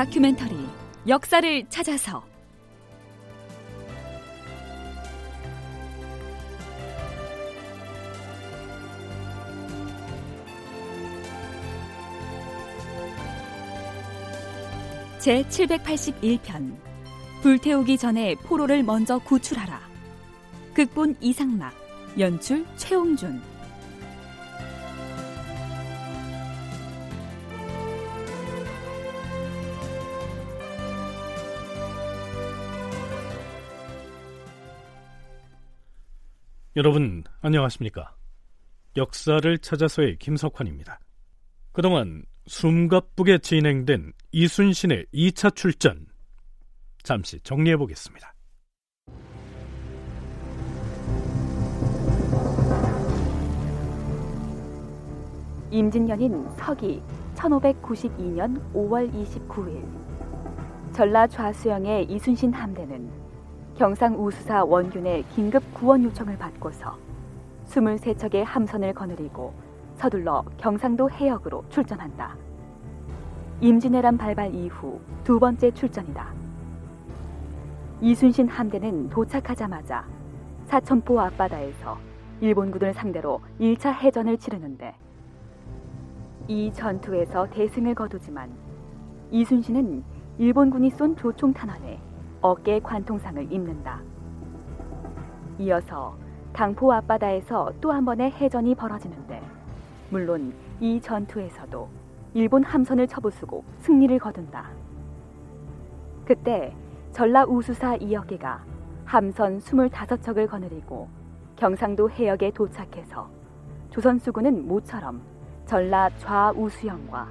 다큐멘터리 역사를 찾아서. 제 781편 불태우기 전에 포로를 먼저 구출하라. 극본 이상락 연출 최홍준 여러분 안녕하십니까? 역사를 찾아서의 김석환입니다. 그동안 숨가쁘게 진행된 이순신의 2차 출전 잠시 정리해 보겠습니다. 임진년인 서기 1592년 5월 29일 전라 좌수영의 이순신 함대는 경상 우수사 원균의 긴급 구원 요청을 받고서 23척의 함선을 거느리고 서둘러 경상도 해역으로 출전한다. 임진왜란 발발 이후 두 번째 출전이다. 이순신 함대는 도착하자마자 사천포 앞바다에서 일본군을 상대로 1차 해전을 치르는데 이 전투에서 대승을 거두지만 이순신은 일본군이 쏜 조총 탄환에 어깨 관통상을 입는다. 이어서 당포 앞바다에서 또 한 번의 해전이 벌어지는데 물론 이 전투에서도 일본 함선을 쳐부수고 승리를 거둔다. 그때 전라 우수사 이역기가 함선 25척을 거느리고 경상도 해역에 도착해서 조선 수군은 모처럼 전라 좌우수영과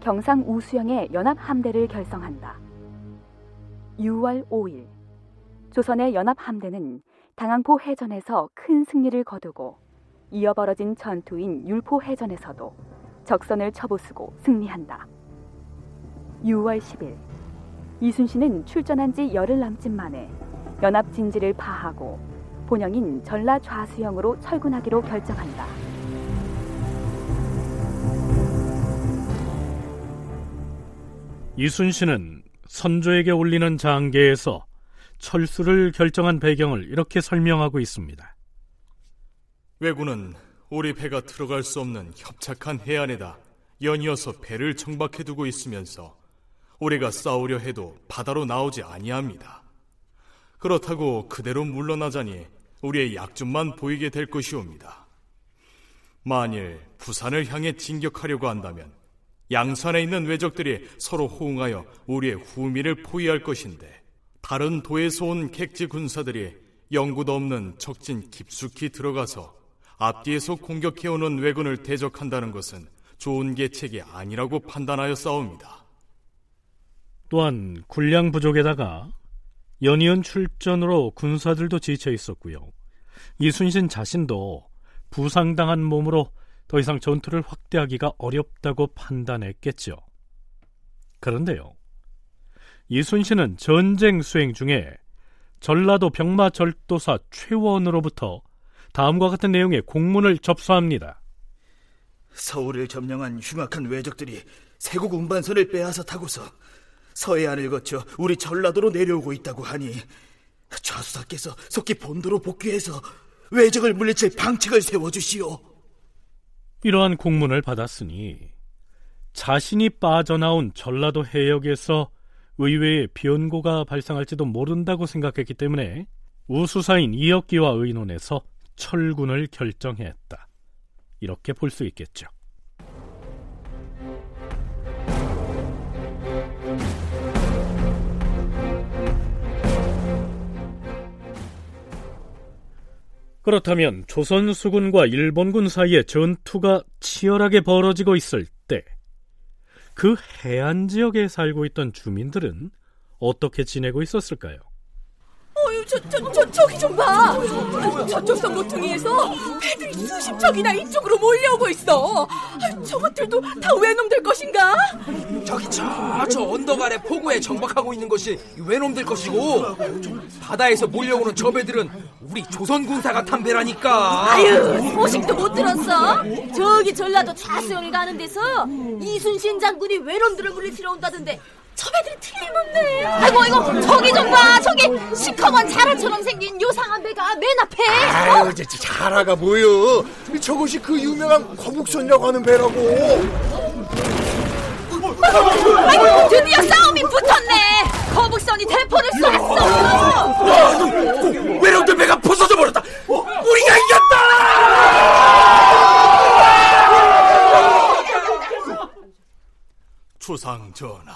경상 우수영의 연합 함대를 결성한다. 6월 5일 조선의 연합 함대는 당항포 해전에서 큰 승리를 거두고 이어 벌어진 전투인 율포 해전에서도 적선을 쳐부수고 승리한다. 6월 10일 이순신은 출전한 지 열흘 남짓 만에 연합 진지를 파하고 본영인 전라 좌수영으로 철군하기로 결정한다. 이순신은 선조에게 올리는 장계에서 철수를 결정한 배경을 이렇게 설명하고 있습니다. 왜군은 우리 배가 들어갈 수 없는 협착한 해안에다 연이어서 배를 정박해 두고 있으면서 우리가 싸우려 해도 바다로 나오지 아니합니다. 그렇다고 그대로 물러나자니 우리의 약점만 보이게 될 것이옵니다. 만일 부산을 향해 진격하려고 한다면 양산에 있는 왜적들이 서로 호응하여 우리의 후미를 포위할 것인데 다른 도에서 온 객지 군사들이 영구도 없는 적진 깊숙이 들어가서 앞뒤에서 공격해오는 왜군을 대적한다는 것은 좋은 계책이 아니라고 판단하여 싸웁니다. 또한 군량 부족에다가 연이은 출전으로 군사들도 지쳐 있었고요. 이순신 자신도 부상당한 몸으로 더 이상 전투를 확대하기가 어렵다고 판단했겠죠. 그런데요. 이순신은 전쟁 수행 중에 전라도 병마절도사 최원으로부터 다음과 같은 내용의 공문을 접수합니다. 서울을 점령한 흉악한 왜적들이 세국 운반선을 빼앗아 타고서 서해안을 거쳐 우리 전라도로 내려오고 있다고 하니 좌수사께서 속히 본도로 복귀해서 왜적을 물리칠 방책을 세워주시오. 이러한 공문을 받았으니 자신이 빠져나온 전라도 해역에서 의외의 변고가 발생할지도 모른다고 생각했기 때문에 우수사인 이혁기와 의논해서 철군을 결정했다. 이렇게 볼 수 있겠죠. 그렇다면 조선 수군과 일본군 사이에 전투가 치열하게 벌어지고 있을 때 그 해안 지역에 살고 있던 주민들은 어떻게 지내고 있었을까요? 어유 저, 저, 저, 저기 좀 봐. 저쪽 선 모퉁이에서 배들이 수십 척이나 이쪽으로 몰려오고 있어. 저것들도 다 외놈들 것인가? 저기 저, 저 언덕 아래 포구에 정박하고 있는 것이 외놈들 것이고 바다에서 몰려오는 저 배들은 우리 조선 군사가 탄 배라니까. 아유, 소식도 못 들었어? 저기 전라도 좌수영에 가는 데서 이순신 장군이 외놈들을 물리치러 온다던데 저배들이 틀림없네. 아이고 아이고 저기 좀 봐. 저기 시커먼 자라처럼 생긴 요상한 배가 맨 앞에. 아유, 어? 자라가 뭐요? 저것이 그 유명한 거북선이라고 하는 배라고. 아이고 드디어 싸움이 붙었네. 거북선이 대포를 쏘았어. 외놈들 배가 부서져 버렸다. 우리가 이겼다. 주상 전하,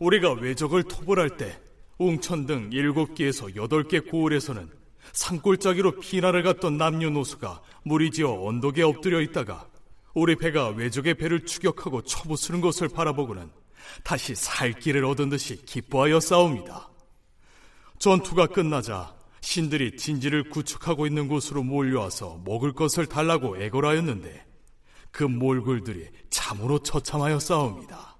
우리가 외적을 토벌할 때 웅천 등 일곱 개에서 여덟 개 고을에서는 산골짜기로 피난을 갔던 남녀노소가 무리지어 언덕에 엎드려 있다가 우리 배가 외적의 배를 추격하고 쳐부수는 것을 바라보고는 다시 살 길을 얻은 듯이 기뻐하여 싸웁니다. 전투가 끝나자 신들이 진지를 구축하고 있는 곳으로 몰려와서 먹을 것을 달라고 애걸하였는데 그 몰골들이 참으로 처참하여 싸웁니다.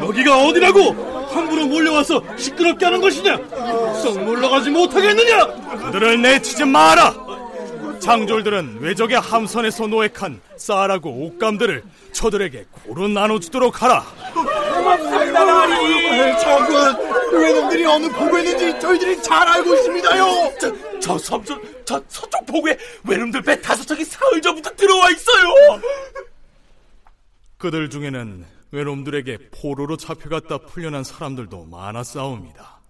여기가 어디라고 함부로 몰려와서 시끄럽게 하는 것이냐? 썩 물러가지 못하겠느냐? 그들을 내치지 마라! 장졸들은 외적의 함선에서 노획한 쌀하고 옷감들을 저들에게 고루 나눠주도록 하라. 장군, 외놈들이 어느 보고 있는지 저희들이 잘 알고 있습니다요. 저, 저 섬, 저, 저 서쪽 포구에 외놈들 배 다섯 척이 사흘 전부터 들어와 있어요. 그들 중에는 외놈들에게 포로로 잡혀갔다 풀려난 사람들도 많아 싸웁니다.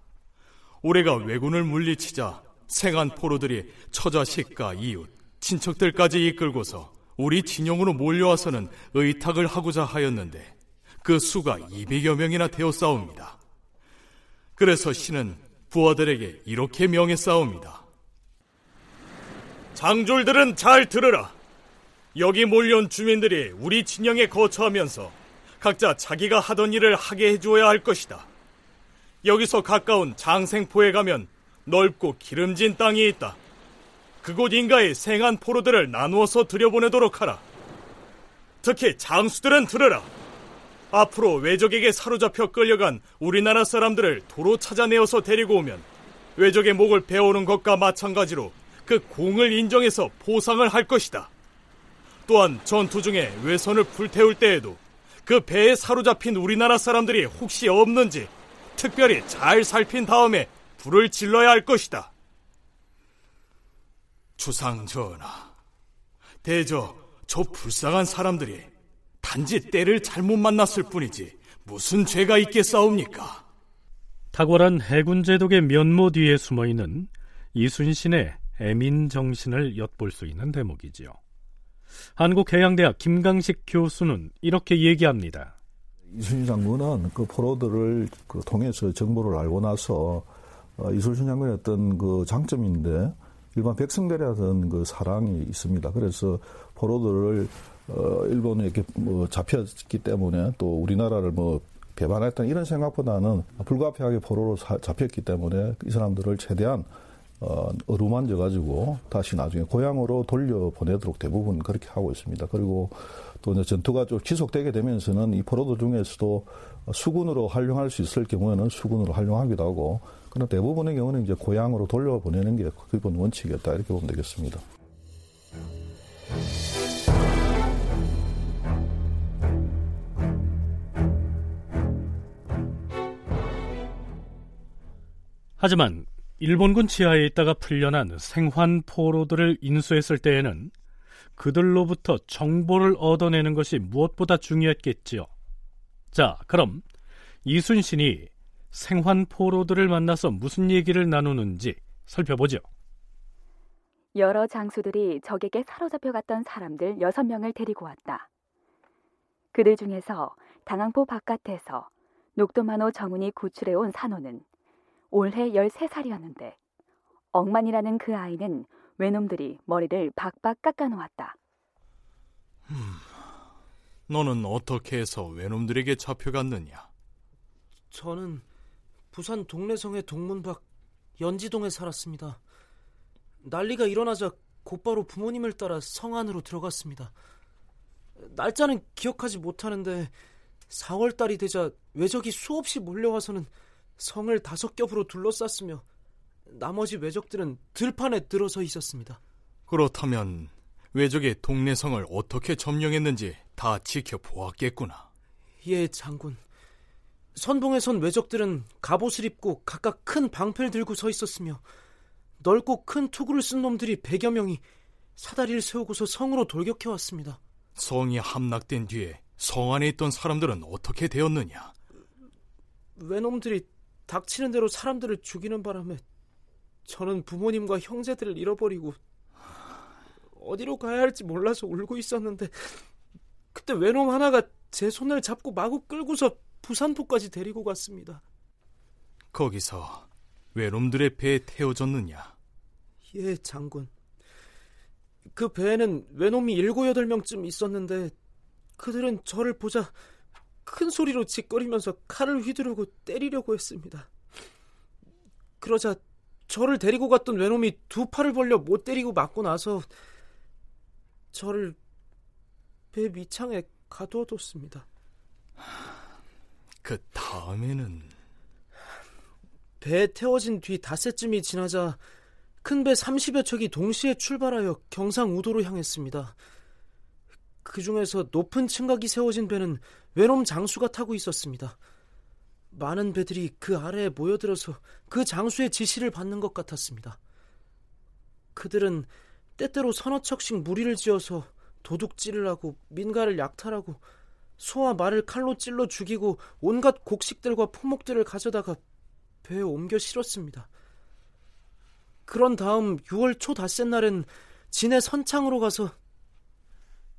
우리가 왜군을 물리치자 생한 포로들이 처자식과 이웃, 친척들까지 이끌고서 우리 진영으로 몰려와서는 의탁을 하고자 하였는데 그 수가 200여 명이나 되어 싸웁니다. 그래서 신은 부하들에게 이렇게 명해 싸웁니다. 장졸들은 잘 들으라. 여기 몰려온 주민들이 우리 진영에 거처하면서 각자 자기가 하던 일을 하게 해주어야 할 것이다. 여기서 가까운 장생포에 가면 넓고 기름진 땅이 있다. 그곳 인가에 생한 포로들을 나누어서 들여보내도록 하라. 특히 장수들은 들으라. 앞으로 외적에게 사로잡혀 끌려간 우리나라 사람들을 도로 찾아내어서 데리고 오면 외적의 목을 베어오는 것과 마찬가지로 그 공을 인정해서 보상을 할 것이다. 또한 전투 중에 외선을 불태울 때에도 그 배에 사로잡힌 우리나라 사람들이 혹시 없는지 특별히 잘 살핀 다음에 불을 질러야 할 것이다. 주상 전하, 대저 저 불쌍한 사람들이 단지 때를 잘못 만났을 뿐이지 무슨 죄가 있겠사옵니까? 탁월한 해군 제독의 면모 뒤에 숨어 있는 이순신의 애민 정신을 엿볼 수 있는 대목이지요. 한국해양대학 김강식 교수는 이렇게 얘기합니다. 이순신 장군은 그 포로들을 그 통해서 정보를 알고 나서 어, 이순신 장군의 어떤 그 장점인데 일반 백성들에 어떤 그 사랑이 있습니다. 그래서 포로들을 어, 일본에 이렇게 뭐 잡혔기 때문에 또 우리나라를 뭐 배반했던 이런 생각보다는 불가피하게 포로로 사, 잡혔기 때문에 이 사람들을 최대한 어, 어루만져 가지고 다시 나중에 고향으로 돌려 보내도록 대부분 그렇게 하고 있습니다. 그리고 또 전투가 좀 지속되게 되면서는 이 포로들 중에서도 수군으로 활용할 수 있을 경우에는 수군으로 활용하기도 하고 그러나 대부분의 경우는 이제 고향으로 돌려 보내는 게 기본 원칙이었다 이렇게 보면 되겠습니다. 하지만 일본군 지하에 있다가 풀려난 생환 포로들을 인수했을 때에는 그들로부터 정보를 얻어내는 것이 무엇보다 중요했겠지요. 자, 그럼 이순신이 생환 포로들을 만나서 무슨 얘기를 나누는지 살펴보죠. 여러 장수들이 적에게 사로잡혀 갔던 사람들 여섯 명을 데리고 왔다. 그들 중에서 당항포 바깥에서 녹도만호 정운이 구출해 온 산호는 올해 13살이었는데 억만이라는 그 아이는 외놈들이 머리를 박박 깎아놓았다. 음, 너는 어떻게 해서 외놈들에게 잡혀갔느냐? 저는 부산 동래성의 동문 밖 연지동에 살았습니다. 난리가 일어나자 곧바로 부모님을 따라 성 안으로 들어갔습니다. 날짜는 기억하지 못하는데 4월 달이 되자 외적이 수없이 몰려와서는 성을 다섯 겹으로 둘러쌌으며 나머지 외적들은 들판에 들어서 있었습니다. 그렇다면 외적의 동네 성을 어떻게 점령했는지 다 지켜보았겠구나. 예, 장군. 선봉에 선 외적들은 갑옷을 입고 각각 큰 방패를 들고 서 있었으며 넓고 큰 투구를 쓴 놈들이 백여 명이 사다리를 세우고서 성으로 돌격해 왔습니다. 성이 함락된 뒤에 성 안에 있던 사람들은 어떻게 되었느냐? 외놈들이 닥치는 대로 사람들을 죽이는 바람에 저는 부모님과 형제들을 잃어버리고 어디로 가야 할지 몰라서 울고 있었는데 그때 외놈 하나가 제 손을 잡고 마구 끌고서 부산포까지 데리고 갔습니다. 거기서 외놈들의 배에 태워졌느냐? 예, 장군. 그 배에는 외놈이 일곱 여덟 명쯤 있었는데 그들은 저를 보자 큰 소리로 짓거리면서 칼을 휘두르고 때리려고 했습니다. 그러자 저를 데리고 갔던 외놈이 두 팔을 벌려 못 때리고 맞고 나서 저를 배 밑창에 가두어뒀습니다. 그 다음에는 배에 태워진 뒤 닷새쯤이 지나자 큰 배 30여 척이 동시에 출발하여 경상우도로 향했습니다. 그 중에서 높은 층각이 세워진 배는 외놈 장수가 타고 있었습니다. 많은 배들이 그 아래에 모여들어서 그 장수의 지시를 받는 것 같았습니다. 그들은 때때로 서너 척씩 무리를 지어서 도둑질을 하고 민가를 약탈하고 소와 말을 칼로 찔러 죽이고 온갖 곡식들과 품목들을 가져다가 배에 옮겨 실었습니다. 그런 다음 6월 초 닷새 날엔 진해 선창으로 가서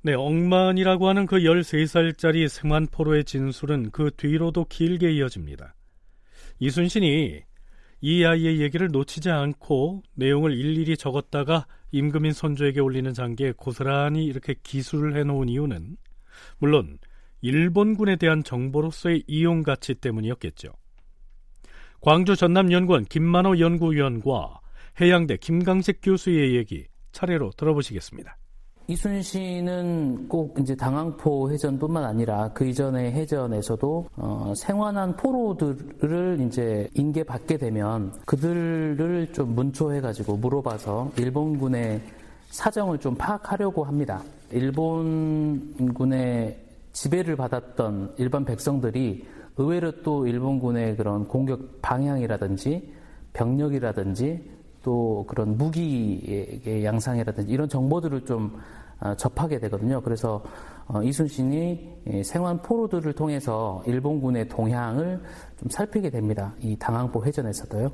네, 억만이라고 하는 그 13살짜리 생환포로의 진술은 그 뒤로도 길게 이어집니다. 이순신이 이 아이의 얘기를 놓치지 않고 내용을 일일이 적었다가 임금인 선조에게 올리는 장기에 고스란히 이렇게 기술을 해놓은 이유는 물론 일본군에 대한 정보로서의 이용 가치 때문이었겠죠. 광주 전남연구원 김만호 연구위원과 해양대 김강식 교수의 얘기 차례로 들어보시겠습니다. 이순신은 꼭 이제 당항포 해전뿐만 아니라 그 이전의 해전에서도 어, 생환한 포로들을 이제 인계 받게 되면 그들을 좀 문초해 가지고 물어봐서 일본군의 사정을 좀 파악하려고 합니다. 일본군의 지배를 받았던 일반 백성들이 의외로 또 일본군의 그런 공격 방향이라든지 병력이라든지 또 그런 무기의 양상이라든지 이런 정보들을 좀 어, 접하게 되거든요. 그래서 어, 이순신이 생환 포로들을 통해서 일본군의 동향을 좀 살피게 됩니다. 이 당항포 회전에서도요.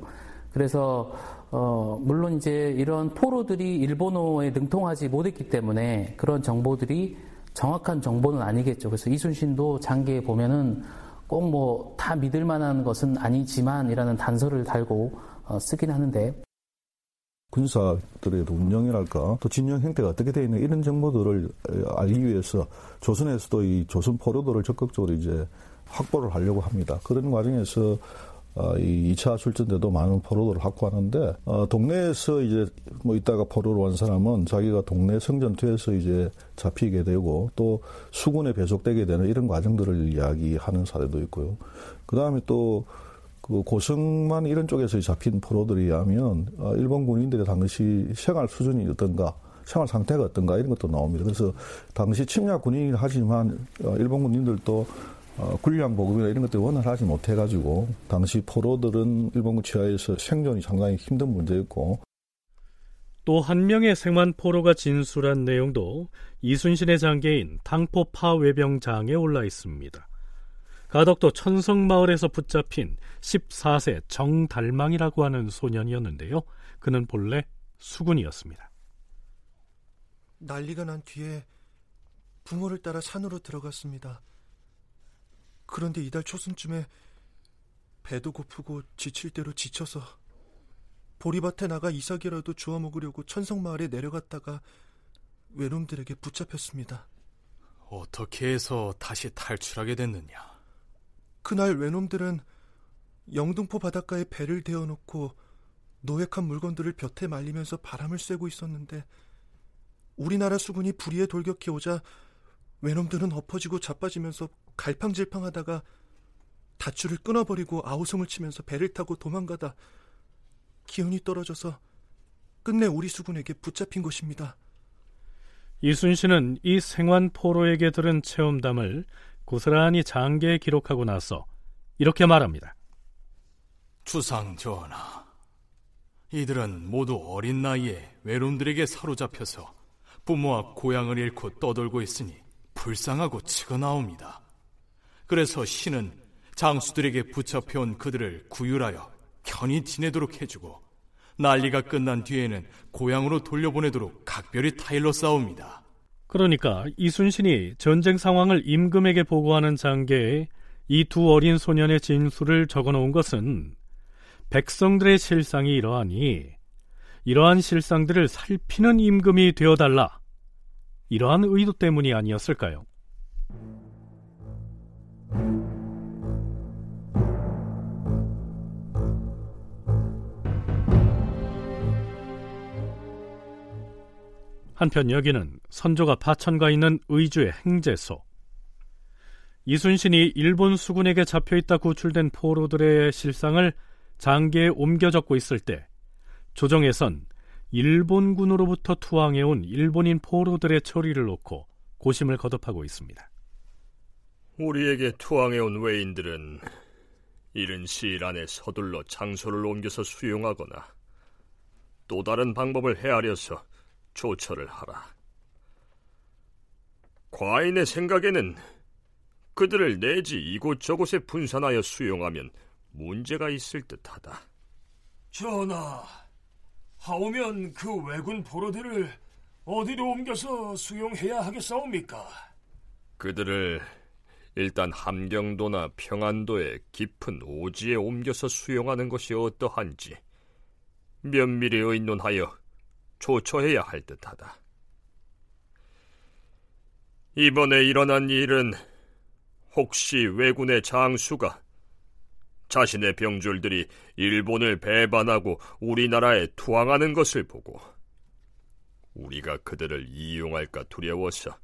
그래서 어, 물론 이제 이런 포로들이 일본어에 능통하지 못했기 때문에 그런 정보들이 정확한 정보는 아니겠죠. 그래서 이순신도 장기에 보면은 꼭 뭐 다 믿을 만한 것은 아니지만이라는 단서를 달고 어, 쓰긴 하는데 군사들의 운영이랄까 또 진영 형태가 어떻게 되어 있는 이런 정보들을 알기 위해서 조선에서도 이 조선 포로들을 적극적으로 이제 확보를 하려고 합니다. 그런 과정에서 어, 이 2차 출전 때도 많은 포로들을 확보하는데 어, 동네에서 이제 뭐 있다가 포로로 온 사람은 자기가 동네 성전투에서 이제 잡히게 되고 또 수군에 배속되게 되는 이런 과정들을 이야기하는 사례도 있고요. 그 다음에 또 그 고성만 이런 쪽에서 잡힌 포로들에 의하면 어, 일본 군인들의 당시 생활 수준이 어떤가 생활 상태가 어떤가 이런 것도 나옵니다. 그래서 당시 침략 군인이긴 하지만 어, 일본 군인들도 어, 군량 보급이나 이런 것들을 원활 하지 못해가지고 당시 포로들은 일본군 치하에서 생존이 상당히 힘든 문제였고 또 한 명의 생만 포로가 진술한 내용도 이순신의 장계인 당포파 외병장에 올라 있습니다. 가덕도 천성마을에서 붙잡힌 14세 정달망이라고 하는 소년이었는데요. 그는 본래 수군이었습니다. 난리가 난 뒤에 부모를 따라 산으로 들어갔습니다. 그런데 이달 초순쯤에 배도 고프고 지칠 대로 지쳐서 보리밭에 나가 이삭이라도 주워 먹으려고 천성마을에 내려갔다가 외놈들에게 붙잡혔습니다. 어떻게 해서 다시 탈출하게 됐느냐? 그날 외놈들은 영등포 바닷가에 배를 대어놓고 노획한 물건들을 볕에 말리면서 바람을 쐬고 있었는데 우리나라 수군이 불의에 돌격해 오자 외놈들은 엎어지고 자빠지면서 갈팡질팡하다가 다줄을 끊어버리고 아우성을 치면서 배를 타고 도망가다 기운이 떨어져서 끝내 우리 수군에게 붙잡힌 것입니다. 이순신은 이 생환 포로에게 들은 체험담을 고스란히 장계에 기록하고 나서 이렇게 말합니다. 주상 전하, 이들은 모두 어린 나이에 외놈들에게 사로잡혀서 부모와 고향을 잃고 떠돌고 있으니 불쌍하고 치가 나옵니다. 그래서 신은 장수들에게 붙잡혀온 그들을 구휼하여 편히 지내도록 해주고 난리가 끝난 뒤에는 고향으로 돌려보내도록 각별히 타일러 싸웁니다. 그러니까 이순신이 전쟁 상황을 임금에게 보고하는 장계에 이 두 어린 소년의 진술을 적어놓은 것은 백성들의 실상이 이러하니 이러한 실상들을 살피는 임금이 되어달라 이러한 의도 때문이 아니었을까요? 한편 여기는 선조가 파천가 있는 의주의 행제소. 이순신이 일본 수군에게 잡혀있다 구출된 포로들의 실상을 장계에 옮겨 적고 있을 때 조정에선 일본군으로부터 투항해온 일본인 포로들의 처리를 놓고 고심을 거듭하고 있습니다. 우리에게 투항해온 외인들은 이른 시일 안에 서둘러 장소를 옮겨서 수용하거나 또 다른 방법을 헤아려서 조처를 하라. 과인의 생각에는 그들을 내지 이곳저곳에 분산하여 수용하면 문제가 있을 듯하다. 전하, 하오면 그 왜군 포로들을 어디로 옮겨서 수용해야 하겠사옵니까? 그들을 일단 함경도나 평안도의 깊은 오지에 옮겨서 수용하는 것이 어떠한지 면밀히 의논하여 조처해야 할 듯하다. 이번에 일어난 일은 혹시 왜군의 장수가 자신의 병졸들이 일본을 배반하고 우리나라에 투항하는 것을 보고 우리가 그들을 이용할까 두려워서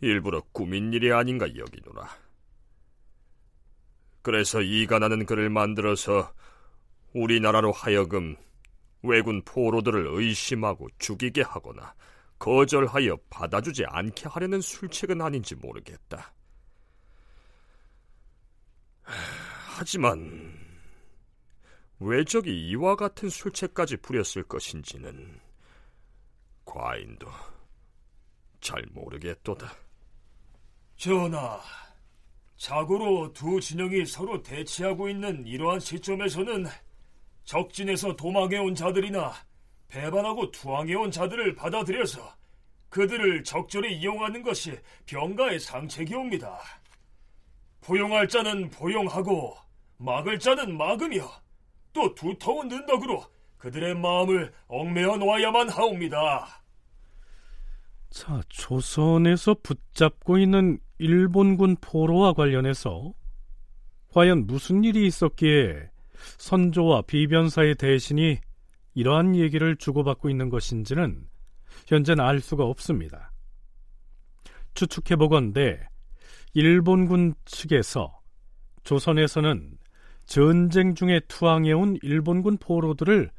일부러 꾸민 일이 아닌가 여기노라. 그래서 이간하는 그를 만들어서 우리나라로 하여금 왜군 포로들을 의심하고 죽이게 하거나 거절하여 받아주지 않게 하려는 술책은 아닌지 모르겠다. 하지만 왜 적이 이와 같은 술책까지 부렸을 것인지는 과인도 잘 모르겠도다. 전하, 자고로 두 진영이 서로 대치하고 있는 이러한 시점에서는 적진에서 도망해온 자들이나 배반하고 투항해온 자들을 받아들여서 그들을 적절히 이용하는 것이 병가의 상책이옵니다. 포용할 자는 포용하고 막을 자는 막으며 또 두터운 능덕으로 그들의 마음을 얽매어 놓아야만 하옵니다. 자, 조선에서 붙잡고 있는 일본군 포로와 관련해서 과연 무슨 일이 있었기에 선조와 비변사의 대신이 이러한 얘기를 주고받고 있는 것인지는 현재는 알 수가 없습니다. 추측해 보건대 일본군 측에서 조선에서는 전쟁 중에 투항해온 일본군 포로들을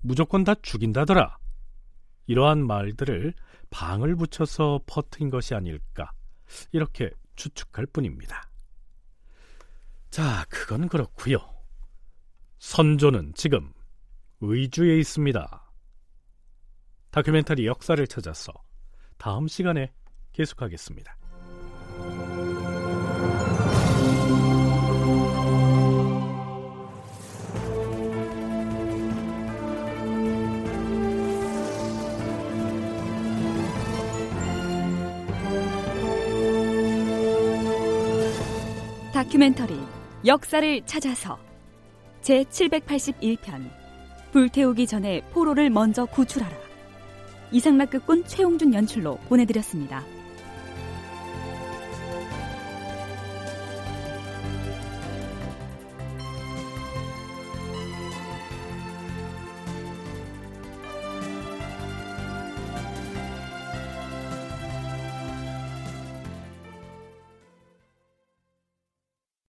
무조건 다 죽인다더라. 이러한 말들을 방을 붙여서 퍼트린 것이 아닐까. 이렇게 추측할 뿐입니다. 자, 그건 그렇고요. 선조는 지금 의주에 있습니다. 다큐멘터리 역사를 찾아서 다음 시간에 계속하겠습니다. 다큐멘터리 역사를 찾아서 제 781편 불태우기 전에 포로를 먼저 구출하라 이상락극군 최홍준 연출로 보내드렸습니다.